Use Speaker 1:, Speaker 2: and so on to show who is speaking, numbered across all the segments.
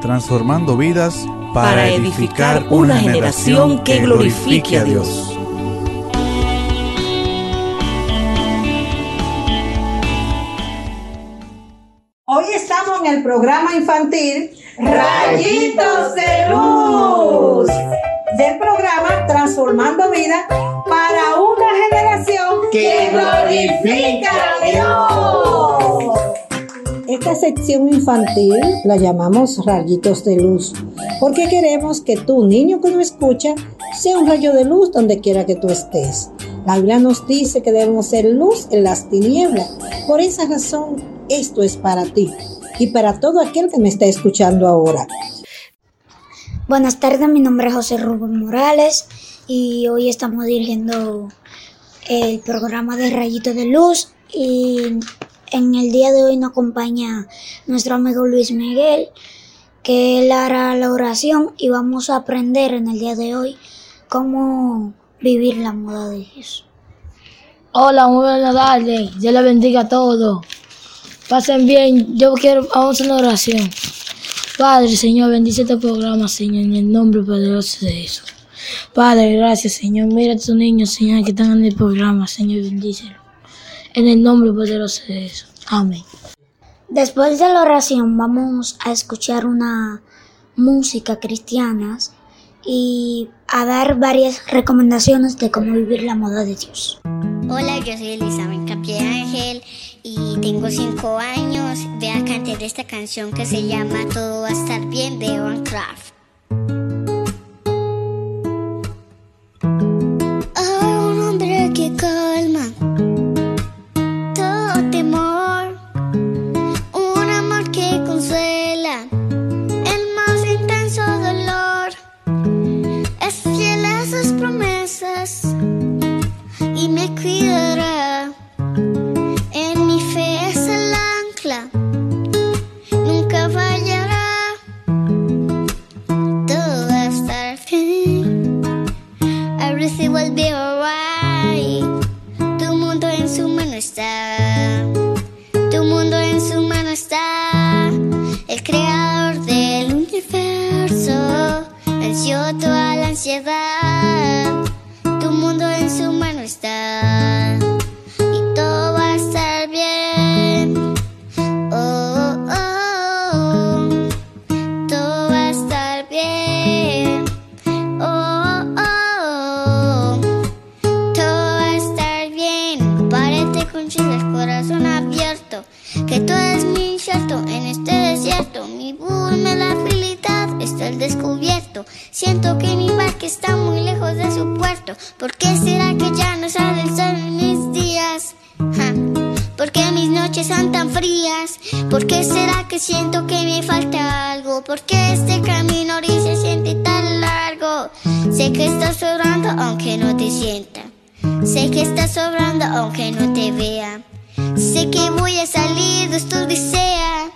Speaker 1: transformando vidas para, edificar una generación que glorifique a Dios.
Speaker 2: Hoy estamos en el programa infantil Rayitos de Luz del programa Transformando Vidas para una generación que glorifica a Dios. Esta sección infantil la llamamos rayitos de luz, porque queremos que tu niño que nos escucha sea un rayo de luz donde quiera que tú estés. La Biblia nos dice que debemos ser luz en las tinieblas. Por esa razón, esto es para ti y para todo aquel que me está escuchando ahora.
Speaker 3: Buenas tardes, mi nombre es José Rubén Morales y hoy estamos dirigiendo el programa de Rayitos de Luz y en el día de hoy nos acompaña nuestro amigo Luis Miguel, que él hará la oración y vamos a aprender en el día de hoy cómo vivir la moda de Jesús.
Speaker 4: Hola, muy buenas tardes. Dios le bendiga a todos. Pasen bien. Yo quiero, vamos a una oración. Padre, Señor, bendice este programa, Señor, en el nombre poderoso de Jesús. Padre, gracias, Señor. Mira a estos niños, Señor, que están en el programa, Señor, bendícelo en el nombre poderoso de Jesús. Amén.
Speaker 3: Después de la oración vamos a escuchar una música cristiana y a dar varias recomendaciones de cómo vivir la moda de Dios.
Speaker 5: Hola, yo soy Elizabeth Capri Ángel y tengo cinco años. Voy a cantar esta canción que se llama Todo va a estar bien de Van Craft. te vea. Sé que voy a salir de esto odisea.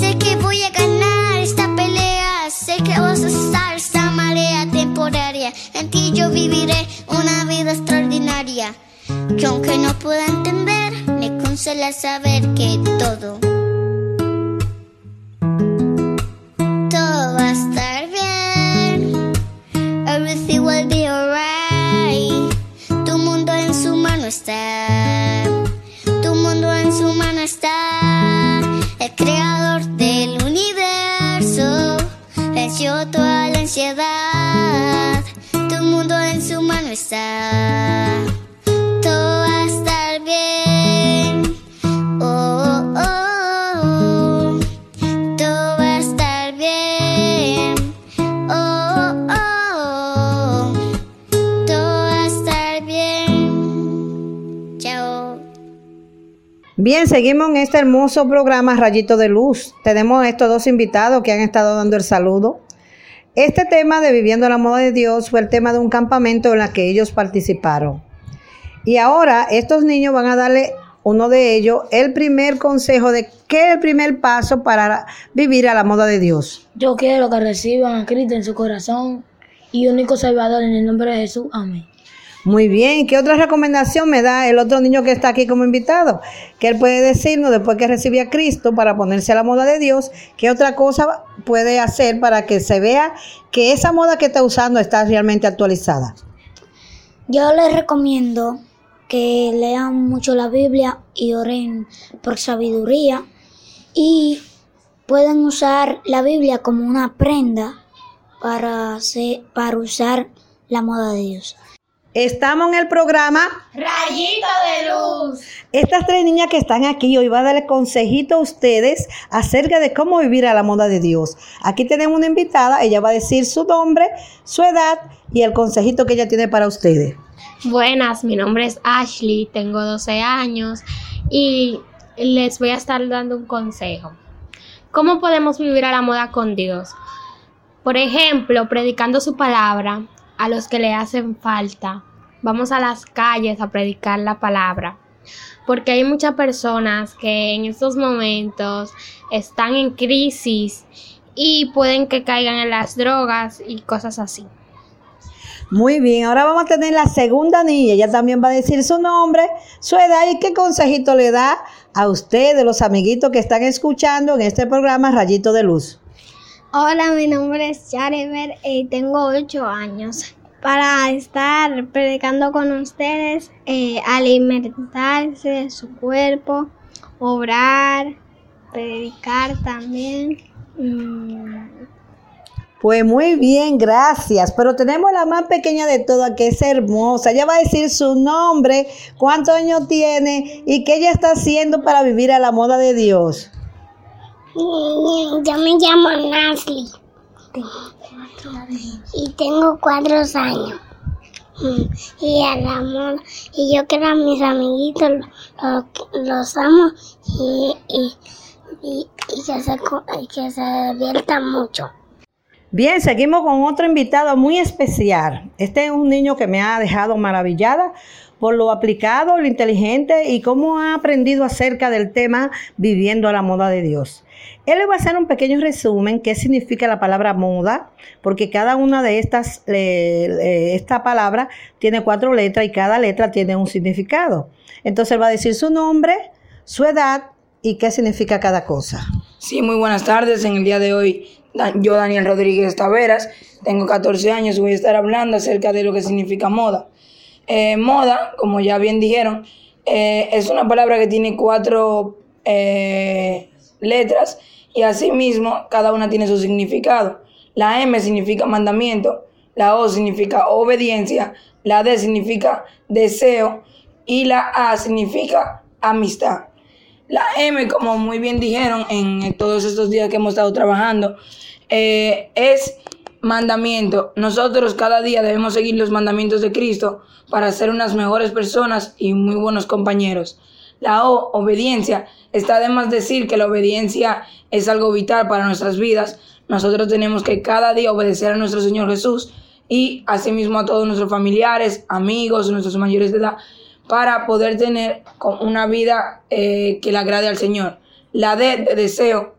Speaker 5: Sé que voy a ganar esta pelea. Sé que vas a estar esta marea temporaria. En ti yo viviré una vida extraordinaria. Que aunque no pueda entender, me consuela saber que todo. el creador del universo, venció toda la ansiedad, tu mundo en su mano está.
Speaker 2: Bien, seguimos en este hermoso programa Rayito de Luz. Tenemos estos dos invitados que han estado dando el saludo. Este tema de Viviendo la Moda de Dios fue el tema de un campamento en el que ellos participaron. Y ahora estos niños van a darle uno de ellos el primer consejo de qué es el primer paso para vivir a la moda de Dios.
Speaker 4: Yo quiero que reciban a Cristo en su corazón y único Salvador en el nombre de Jesús. Amén.
Speaker 2: Muy bien, ¿qué otra recomendación me da el otro niño que está aquí como invitado? Que él puede decirnos después que recibe a Cristo para ponerse a la moda de Dios, qué otra cosa puede hacer para que se vea que esa moda que está usando está realmente actualizada.
Speaker 3: Yo les recomiendo que lean mucho la Biblia y oren por sabiduría y pueden usar la Biblia como una prenda para, hacer, para usar la moda de Dios.
Speaker 2: Estamos en el programa
Speaker 6: Rayito de Luz.
Speaker 2: Estas tres niñas que están aquí hoy van a darle consejito a ustedes acerca de cómo vivir a la moda de Dios. Aquí tenemos una invitada, ella va a decir su nombre, su edad y el consejito que ella tiene para ustedes.
Speaker 6: Buenas, mi nombre es Ashley, tengo 12 años y les voy a estar dando un consejo. ¿Cómo podemos vivir a la moda con Dios? Por ejemplo, predicando su palabra, a los que le hacen falta. Vamos a las calles a predicar la palabra. Porque hay muchas personas que en estos momentos están en crisis y pueden que caigan en las drogas y cosas así.
Speaker 2: Muy bien, ahora vamos a tener la segunda niña. Ella también va a decir su nombre, su edad y qué consejito le da a ustedes, los amiguitos que están escuchando en este programa Rayito de Luz.
Speaker 7: Hola, mi nombre es Chariver y tengo 8 años. Para estar predicando con ustedes, eh, alimentarse de su cuerpo, obrar, predicar también. Mm.
Speaker 2: Pues muy bien, gracias. Pero tenemos la más pequeña de todas, que es hermosa. Ella va a decir su nombre, cuántos años tiene y qué ella está haciendo para vivir a la moda de Dios.
Speaker 8: Yo me llamo Nasli y tengo cuatro años. Y al amor, y yo quiero a mis amiguitos, los, amo y, y, que, se, que se diviertan mucho.
Speaker 2: Bien, seguimos con otro invitado muy especial. Este es un niño que me ha dejado maravillada por lo aplicado, lo inteligente y cómo ha aprendido acerca del tema viviendo a la moda de Dios. Él le va a hacer un pequeño resumen qué significa la palabra moda, porque cada una de estas, esta palabra tiene cuatro letras y cada letra tiene un significado. Entonces él va a decir su nombre, su edad y qué significa cada cosa.
Speaker 9: Sí, muy buenas tardes. En el día de hoy, yo, Daniel Rodríguez Taveras, tengo 14 años y voy a estar hablando acerca de lo que significa moda. Eh, moda, como ya bien dijeron, eh, es una palabra que tiene cuatro eh, letras y asimismo cada una tiene su significado. La M significa mandamiento, la O significa obediencia, la D significa deseo y la A significa amistad. La M, como muy bien dijeron en todos estos días que hemos estado trabajando, es mandamiento. Nosotros cada día debemos seguir los mandamientos de Cristo para ser unas mejores personas y muy buenos compañeros. La O, obediencia. Está de más decir que la obediencia es algo vital para nuestras vidas. Nosotros tenemos que cada día obedecer a nuestro Señor Jesús y asimismo a todos nuestros familiares, amigos, nuestros mayores de edad, para poder tener una vida eh, que le agrade al Señor. La D de deseo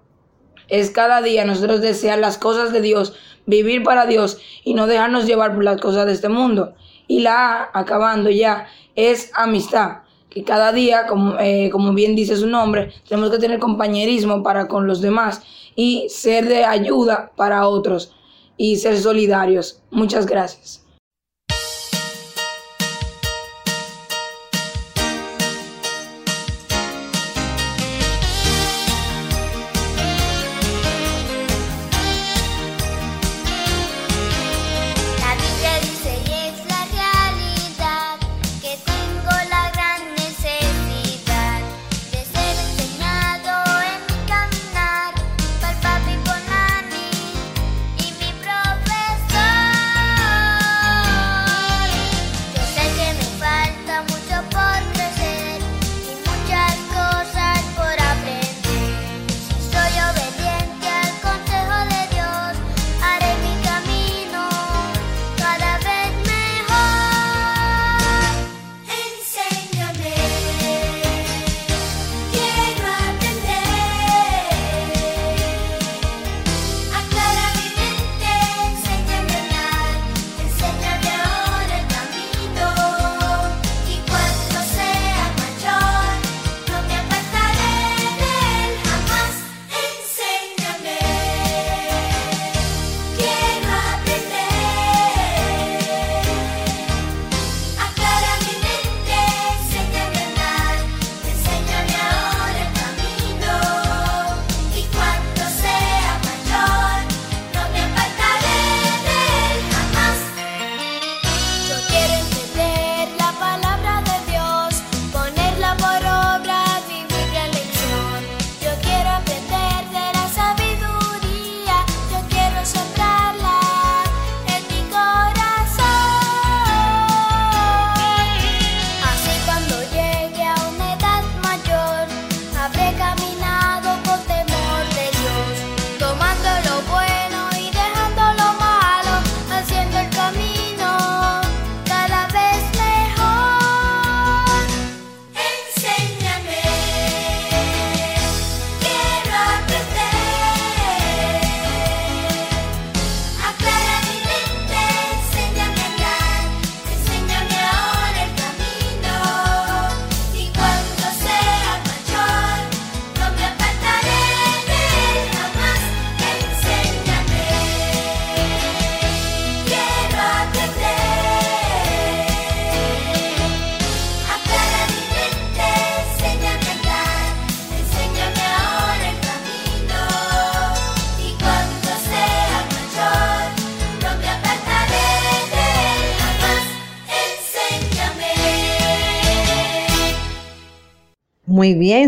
Speaker 9: es cada día nosotros desear las cosas de Dios, vivir para Dios y no dejarnos llevar por las cosas de este mundo. Y la A, acabando ya, es amistad. Que cada día, como, eh, como bien dice su nombre, tenemos que tener compañerismo para con los demás y ser de ayuda para otros y ser solidarios. Muchas gracias.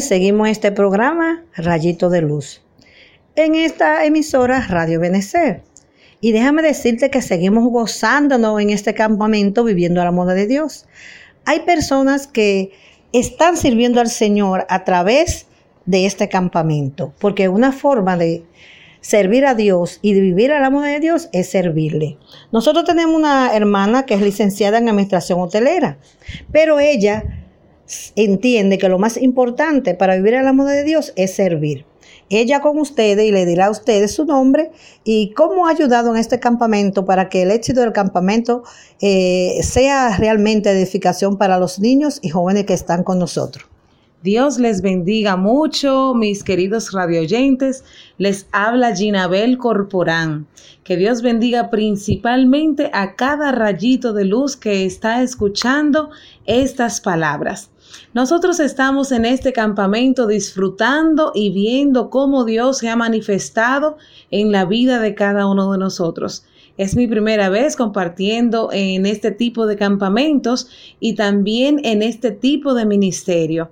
Speaker 2: Seguimos este programa Rayito de Luz en esta emisora Radio Benecer. Y déjame decirte que seguimos gozándonos en este campamento viviendo a la moda de Dios. Hay personas que están sirviendo al Señor a través de este campamento, porque una forma de servir a Dios y de vivir a la moda de Dios es servirle. Nosotros tenemos una hermana que es licenciada en administración hotelera, pero ella entiende que lo más importante para vivir a la moda de Dios es servir ella con ustedes y le dirá a ustedes su nombre y cómo ha ayudado en este campamento para que el éxito del campamento eh, sea realmente edificación para los niños y jóvenes que están con nosotros.
Speaker 10: Dios les bendiga mucho, mis queridos radioyentes. Les habla Ginabel Corporán. Que Dios bendiga principalmente a cada rayito de luz que está escuchando estas palabras. Nosotros estamos en este campamento disfrutando y viendo cómo Dios se ha manifestado en la vida de cada uno de nosotros. Es mi primera vez compartiendo en este tipo de campamentos y también en este tipo de ministerio.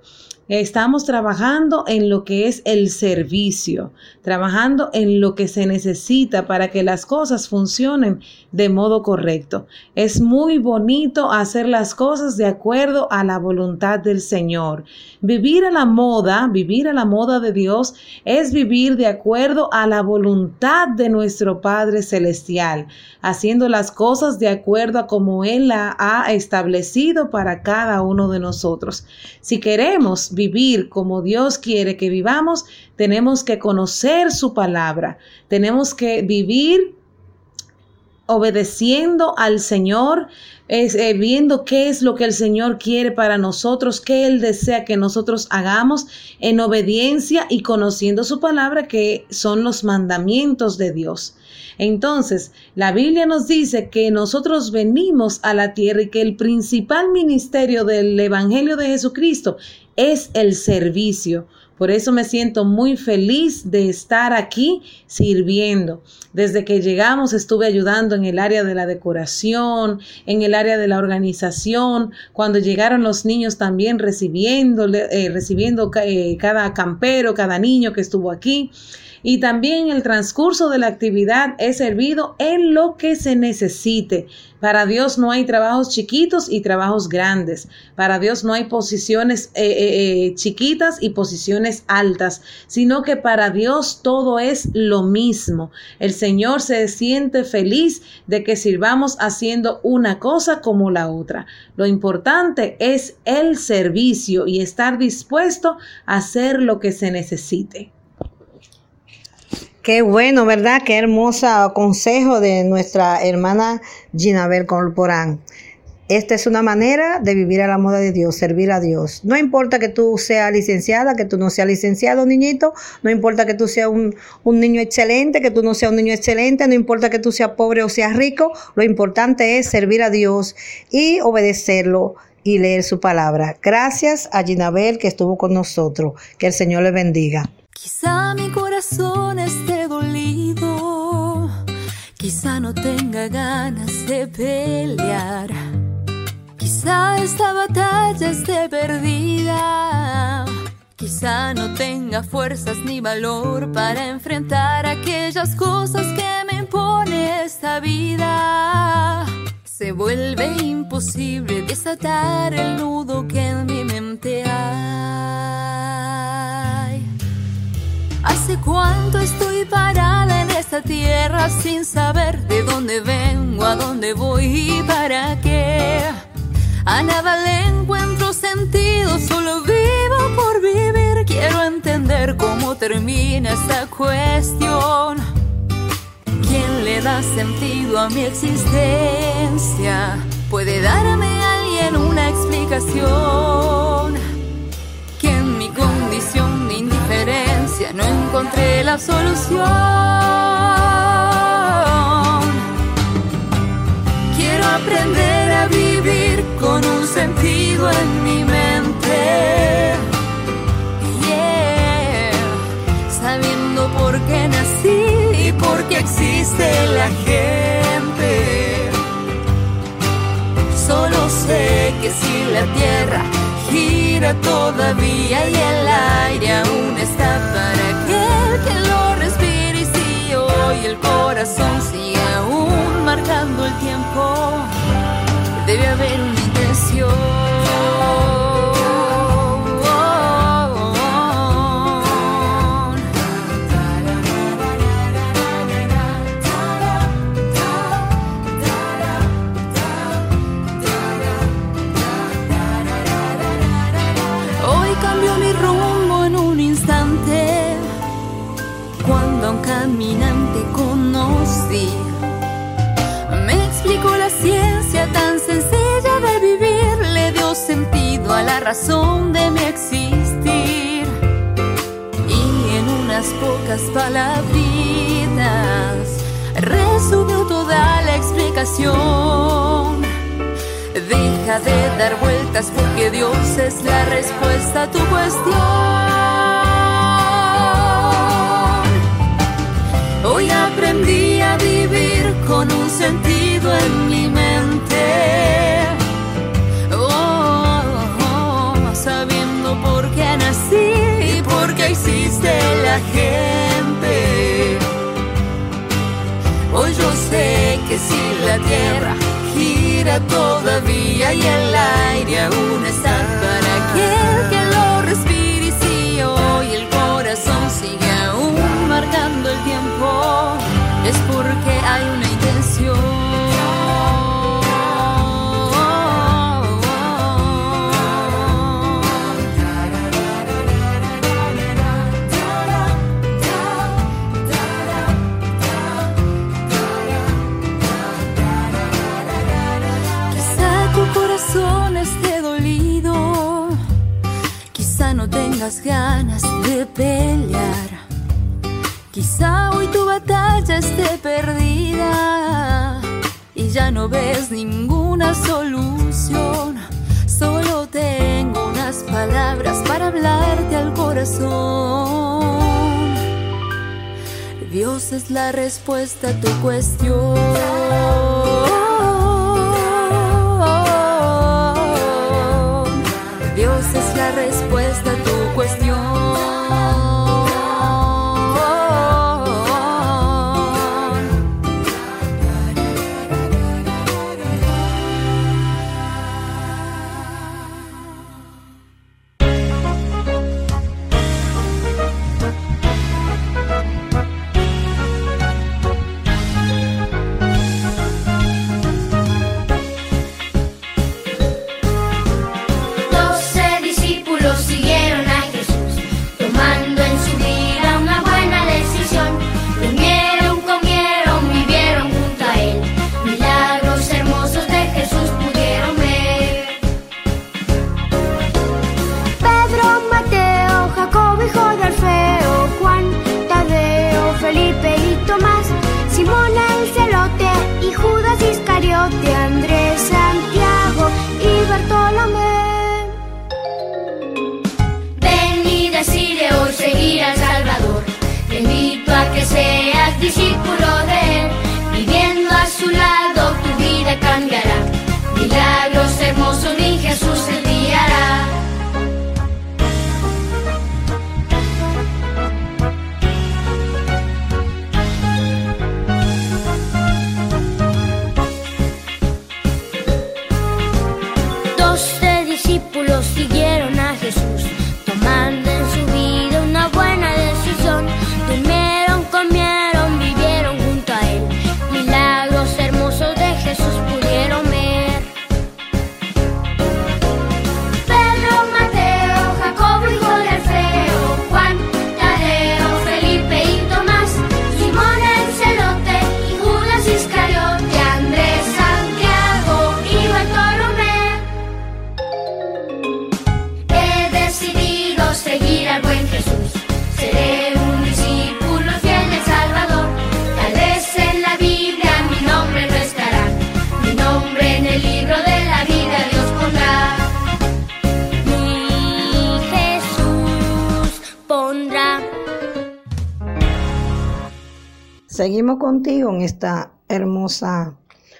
Speaker 10: Estamos trabajando en lo que es el servicio, trabajando en lo que se necesita para que las cosas funcionen de modo correcto. Es muy bonito hacer las cosas de acuerdo a la voluntad del Señor. Vivir a la moda, vivir a la moda de Dios, es vivir de acuerdo a la voluntad de nuestro Padre Celestial, haciendo las cosas de acuerdo a como Él la ha establecido para cada uno de nosotros. Si queremos vivir como Dios quiere que vivamos, tenemos que conocer su palabra, tenemos que vivir obedeciendo al Señor, es, eh, viendo qué es lo que el Señor quiere para nosotros, qué Él desea que nosotros hagamos en obediencia y conociendo su palabra, que son los mandamientos de Dios. Entonces, la Biblia nos dice que nosotros venimos a la tierra y que el principal ministerio del Evangelio de Jesucristo es el servicio. Por eso me siento muy feliz de estar aquí sirviendo. Desde que llegamos estuve ayudando en el área de la decoración, en el área de la organización. Cuando llegaron los niños también recibiendo, eh, recibiendo eh, cada campero, cada niño que estuvo aquí y también el transcurso de la actividad es servido en lo que se necesite. Para Dios no hay trabajos chiquitos y trabajos grandes. Para Dios no hay posiciones eh, eh, eh, chiquitas y posiciones altas, sino que para Dios todo es lo mismo. El Señor se siente feliz de que sirvamos haciendo una cosa como la otra. Lo importante es el servicio y estar dispuesto a hacer lo que se necesite.
Speaker 2: Qué bueno, ¿verdad? Qué hermoso consejo de nuestra hermana Ginabel Corporán. Esta es una manera de vivir a la moda de Dios, servir a Dios. No importa que tú seas licenciada, que tú no seas licenciado, niñito. No importa que tú seas un, un, niño excelente, que tú no seas un niño excelente. No importa que tú seas pobre o seas rico. Lo importante es servir a Dios y obedecerlo y leer su palabra. Gracias a Ginabel que estuvo con nosotros. Que el Señor le bendiga.
Speaker 11: Quizá mi corazón esté dolido, quizá no tenga ganas de pelear, quizá esta batalla esté perdida, quizá no tenga fuerzas ni valor para enfrentar aquellas cosas que me impone esta vida. Se vuelve imposible desatar el nudo que en mi mente hay. ¿Hace cuánto estoy parada en esta tierra sin saber de dónde vengo, a dónde voy y para qué? A nada le encuentro sentido, solo vivo por vivir. Quiero entender cómo termina esta cuestión. ¿Quién le da sentido a mi existencia? ¿Puede darme alguien una explicación? No encontré la solución. Quiero aprender a vivir con un sentido en mi mente. Yeah. Sabiendo por qué nací y por qué existe la gente. Solo sé que si la tierra gira respira todavía y el aire aún está para aquel que lo respira y si hoy el corazón sigue aún marcando el tiempo, debe haber una intención. gente. Hoy yo sé que si la tierra gira todavía y el aire aún está para aquel que lo respire y si hoy el corazón sigue aún marcando el tiempo, es porque hay una intención. esté perdida y ya no ves ninguna solución. Solo tengo unas palabras para hablarte al corazón. Dios es la respuesta a tu cuestión.
Speaker 2: Seguimos contigo en esta hermosa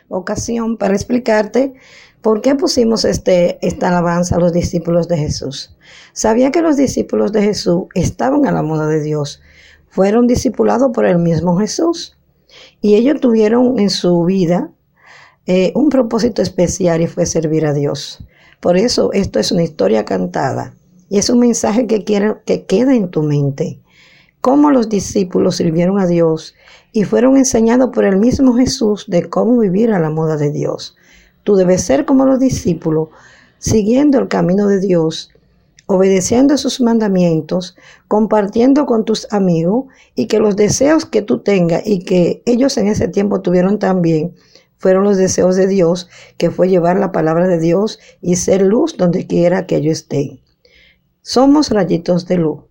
Speaker 2: ocasión para explicarte por qué pusimos este, esta alabanza a los discípulos de Jesús. Sabía que los discípulos de Jesús estaban a la moda de Dios, fueron discipulados por el mismo Jesús y ellos tuvieron en su vida eh, un propósito especial y fue servir a Dios. Por eso esto es una historia cantada y es un mensaje que quiero que quede en tu mente. Cómo los discípulos sirvieron a Dios y fueron enseñados por el mismo Jesús de cómo vivir a la moda de Dios. Tú debes ser como los discípulos, siguiendo el camino de Dios, obedeciendo sus mandamientos, compartiendo con tus amigos y que los deseos que tú tengas y que ellos en ese tiempo tuvieron también, fueron los deseos de Dios, que fue llevar la palabra de Dios y ser luz donde quiera que ellos estén. Somos rayitos de luz.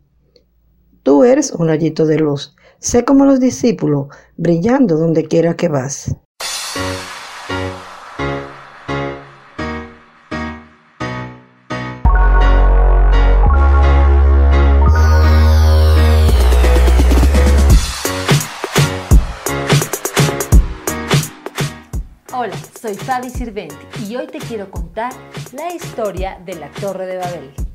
Speaker 2: Tú eres un rayito de luz. Sé como los discípulos, brillando donde quiera que vas.
Speaker 12: Hola, soy Fabi Sirventi y hoy te quiero contar la historia de la Torre de Babel.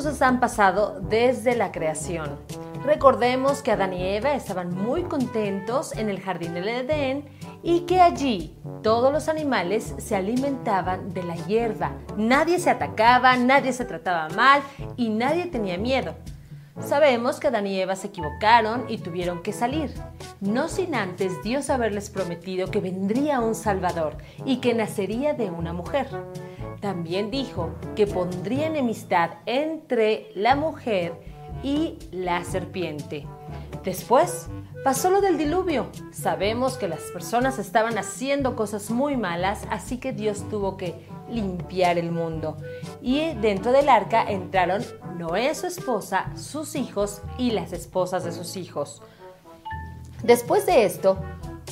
Speaker 12: Cosas han pasado desde la creación. Recordemos que Adán y Eva estaban muy contentos en el jardín del Edén y que allí todos los animales se alimentaban de la hierba. Nadie se atacaba, nadie se trataba mal y nadie tenía miedo. Sabemos que Adán y Eva se equivocaron y tuvieron que salir, no sin antes Dios haberles prometido que vendría un Salvador y que nacería de una mujer. También dijo que pondría enemistad entre la mujer y la serpiente. Después pasó lo del diluvio. Sabemos que las personas estaban haciendo cosas muy malas, así que Dios tuvo que limpiar el mundo. Y dentro del arca entraron Noé, su esposa, sus hijos y las esposas de sus hijos. Después de esto,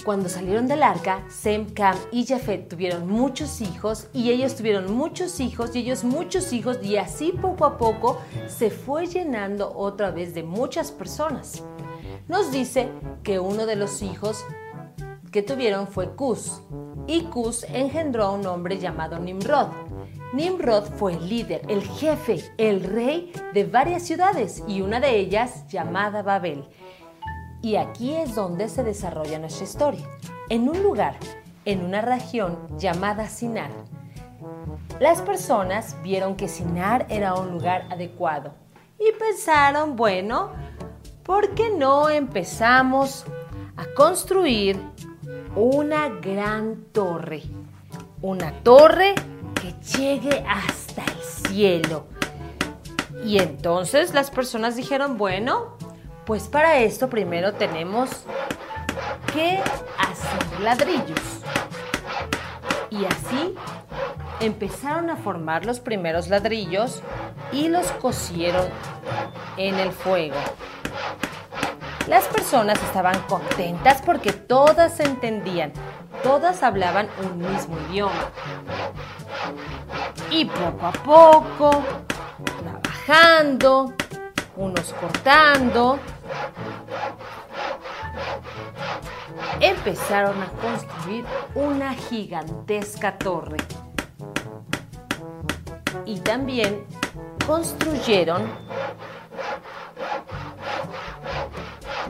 Speaker 12: cuando salieron del arca, Sem, Cam y Jafet tuvieron muchos hijos y ellos tuvieron muchos hijos y ellos muchos hijos y así poco a poco se fue llenando otra vez de muchas personas. Nos dice que uno de los hijos que tuvieron fue Cus y Cus engendró a un hombre llamado Nimrod. Nimrod fue el líder, el jefe, el rey de varias ciudades y una de ellas llamada Babel. Y aquí es donde se desarrolla nuestra historia, en un lugar, en una región llamada Sinar. Las personas vieron que Sinar era un lugar adecuado y pensaron, bueno, ¿por qué no empezamos a construir una gran torre? Una torre que llegue hasta el cielo. Y entonces las personas dijeron, bueno, pues para esto primero tenemos que hacer ladrillos. Y así empezaron a formar los primeros ladrillos y los cosieron en el fuego. Las personas estaban contentas porque todas entendían, todas hablaban un mismo idioma. Y poco a poco, trabajando, unos cortando, empezaron a construir una gigantesca torre. Y también construyeron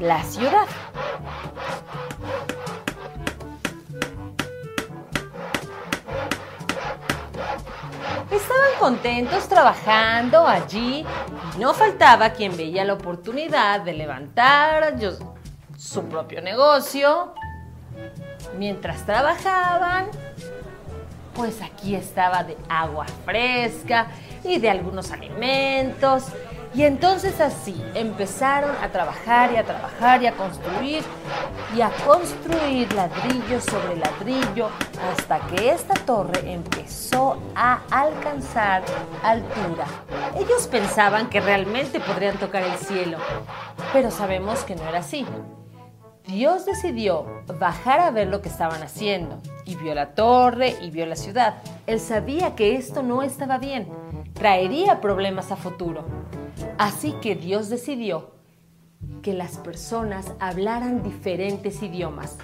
Speaker 12: la ciudad. Estaban contentos trabajando allí y no faltaba quien veía la oportunidad de levantar su propio negocio. Mientras trabajaban, pues aquí estaba de agua fresca y de algunos alimentos. Y entonces así empezaron a trabajar y a trabajar y a construir y a construir ladrillo sobre ladrillo hasta que esta torre empezó a alcanzar altura. Ellos pensaban que realmente podrían tocar el cielo, pero sabemos que no era así. Dios decidió bajar a ver lo que estaban haciendo y vio la torre y vio la ciudad. Él sabía que esto no estaba bien, traería problemas a futuro. Así que Dios decidió que las personas hablaran diferentes idiomas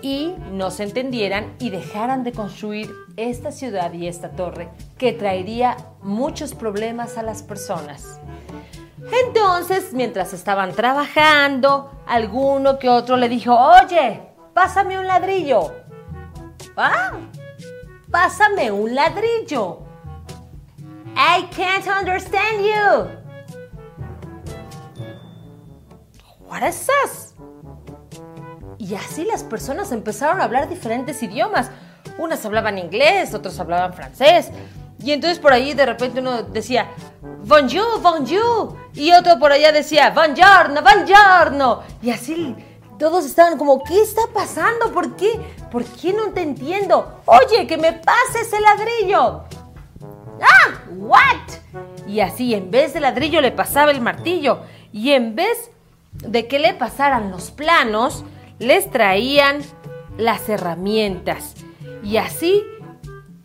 Speaker 12: y no se entendieran y dejaran de construir esta ciudad y esta torre que traería muchos problemas a las personas. Entonces, mientras estaban trabajando, alguno que otro le dijo, oye, pásame un ladrillo. ¿Ah? Pásame un ladrillo. I can't understand you. What is this? Y así las personas empezaron a hablar diferentes idiomas. Unas hablaban inglés, otros hablaban francés. Y entonces por ahí de repente uno decía, bonjour, bonjour. Y otro por allá decía, buongiorno, buongiorno. Y así todos estaban como, ¿qué está pasando? ¿Por qué? ¿Por qué no te entiendo? Oye, que me pases el ladrillo. Ah, what? Y así en vez de ladrillo le pasaba el martillo. Y en vez de que le pasaran los planos, les traían las herramientas. Y así,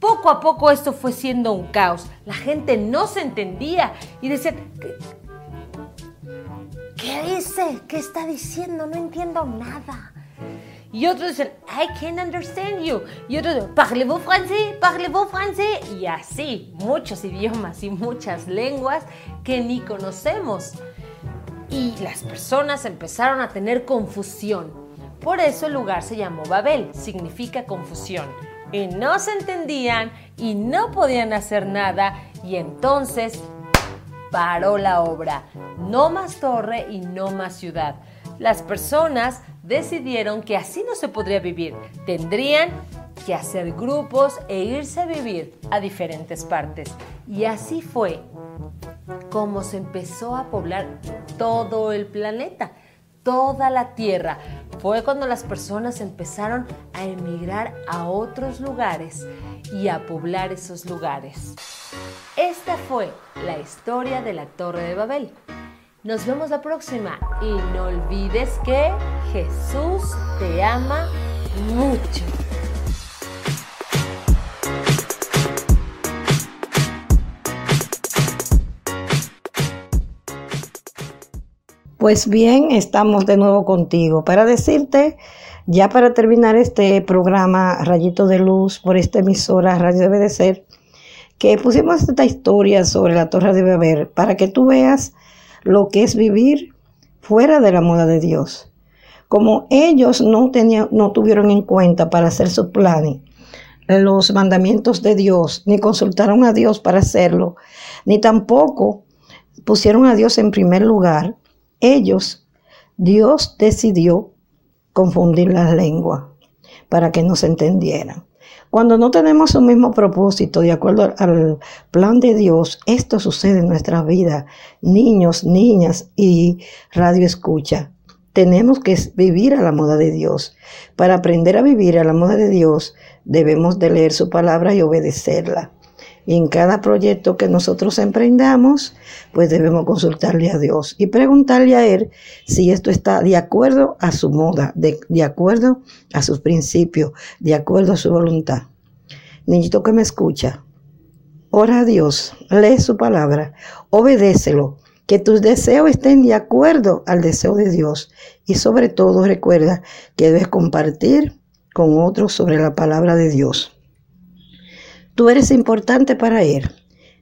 Speaker 12: poco a poco esto fue siendo un caos. La gente no se entendía y decían, ¿qué, dice? ¿Qué está diciendo? No entiendo nada. Y otros dicen, I can't understand you. Y otros dicen, parlez-vous français? Parlez-vous français? Y así, muchos idiomas y muchas lenguas que ni conocemos. Y las personas empezaron a tener confusión por eso el lugar se llamó Babel, significa confusión. Y no se entendían y no podían hacer nada y entonces paró la obra. No más torre y no más ciudad. Las personas decidieron que así no se podría vivir. Tendrían que hacer grupos e irse a vivir a diferentes partes. Y así fue como se empezó a poblar todo el planeta toda la tierra. Fue cuando las personas empezaron a emigrar a otros lugares y a poblar esos lugares. Esta fue la historia de la Torre de Babel. Nos vemos la próxima y no olvides que Jesús te ama mucho.
Speaker 2: Pues bien, estamos de nuevo contigo para decirte, ya para terminar este programa Rayito de Luz por esta emisora Radio Debe de Ser, que pusimos esta historia sobre la Torre de Beber para que tú veas lo que es vivir fuera de la moda de Dios. Como ellos no, tenían, no tuvieron en cuenta para hacer su plan los mandamientos de Dios, ni consultaron a Dios para hacerlo, ni tampoco pusieron a Dios en primer lugar, ellos, Dios decidió confundir las lenguas para que no se entendieran. Cuando no tenemos un mismo propósito de acuerdo al plan de Dios, esto sucede en nuestra vida, niños, niñas y radio escucha. Tenemos que vivir a la moda de Dios. Para aprender a vivir a la moda de Dios, debemos de leer su palabra y obedecerla. En cada proyecto que nosotros emprendamos, pues debemos consultarle a Dios y preguntarle a Él si esto está de acuerdo a su moda, de, acuerdo a sus principios, de acuerdo a su voluntad. Niñito que me escucha, ora a Dios, lee su palabra, obedécelo, que tus deseos estén de acuerdo al deseo de Dios y sobre todo recuerda que debes compartir con otros sobre la palabra de Dios. Tú eres importante para Él.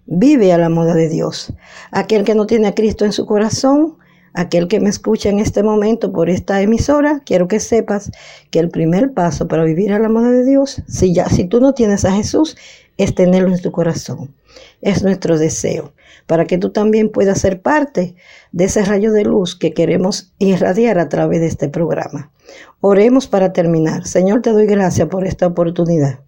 Speaker 2: Vive a la moda de Dios. Aquel que no tiene a Cristo en su corazón, aquel que me escucha en este momento por esta emisora, quiero que sepas que el primer paso para vivir a la moda de Dios, si ya si tú no tienes a Jesús, es tenerlo en tu corazón. Es nuestro deseo para que tú también puedas ser parte de ese rayo de luz que queremos irradiar a través de este programa. Oremos para terminar. Señor, te doy gracias por esta oportunidad.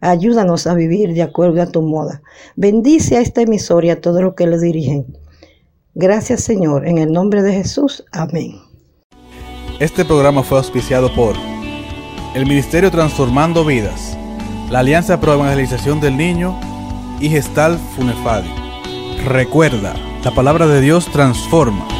Speaker 2: Ayúdanos a vivir de acuerdo a tu moda. Bendice a esta emisora y a todos los que le dirigen. Gracias Señor, en el nombre de Jesús. Amén.
Speaker 13: Este programa fue auspiciado por el Ministerio Transformando Vidas, la Alianza Pro Evangelización del Niño y Gestal Funefadi. Recuerda, la palabra de Dios transforma.